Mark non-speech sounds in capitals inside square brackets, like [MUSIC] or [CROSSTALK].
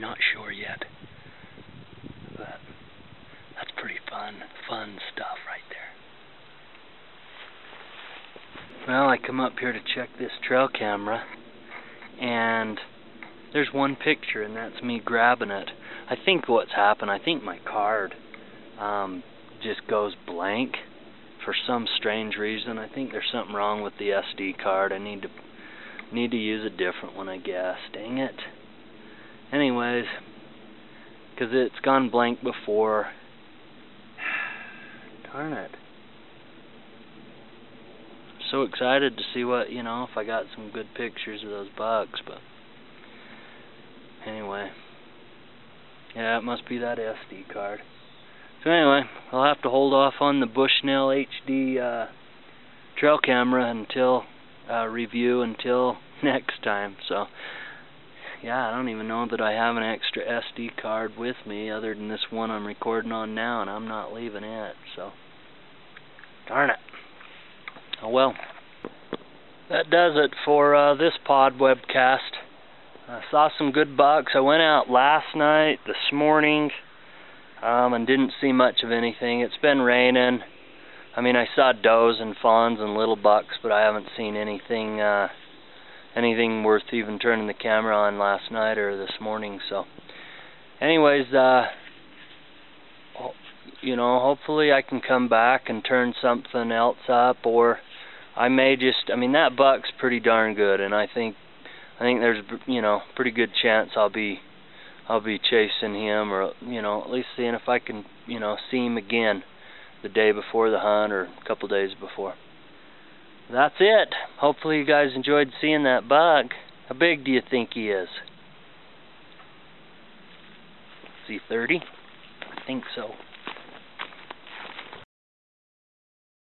Not sure yet. But that's pretty fun, fun stuff right there. Well, I come up here to check this trail camera, and there's one picture, and that's me grabbing it. I think what's happened, I think my card um, just goes blank for some strange reason. I think there's something wrong with the SD card. I need to need to use a different one, I guess. Dang it. Anyways, because it's gone blank before. [SIGHS] Darn it. So excited to see what, you know, if I got some good pictures of those bucks, but anyway. Yeah, it must be that SD card. So anyway, I'll have to hold off on the Bushnell HD uh, trail camera until uh, review until [LAUGHS] next time. So yeah, I don't even know that I have an extra SD card with me other than this one I'm recording on now, and I'm not leaving it. So darn it. Oh well. That does it for uh, this pod webcast. I saw some good bucks. I went out last night, this morning um, and didn't see much of anything. It's been raining. I mean, I saw does and fawns and little bucks, but I haven't seen anything uh, anything worth even turning the camera on last night or this morning. So, anyways, uh, you know, hopefully I can come back and turn something else up, or I may just. I mean, that buck's pretty darn good, and I think I think there's you know pretty good chance I'll be I'll be chasing him or you know at least seeing if I can you know see him again the day before the hunt or a couple days before. That's it. Hopefully you guys enjoyed seeing that bug. How big do you think he is? Is he 30? I think so.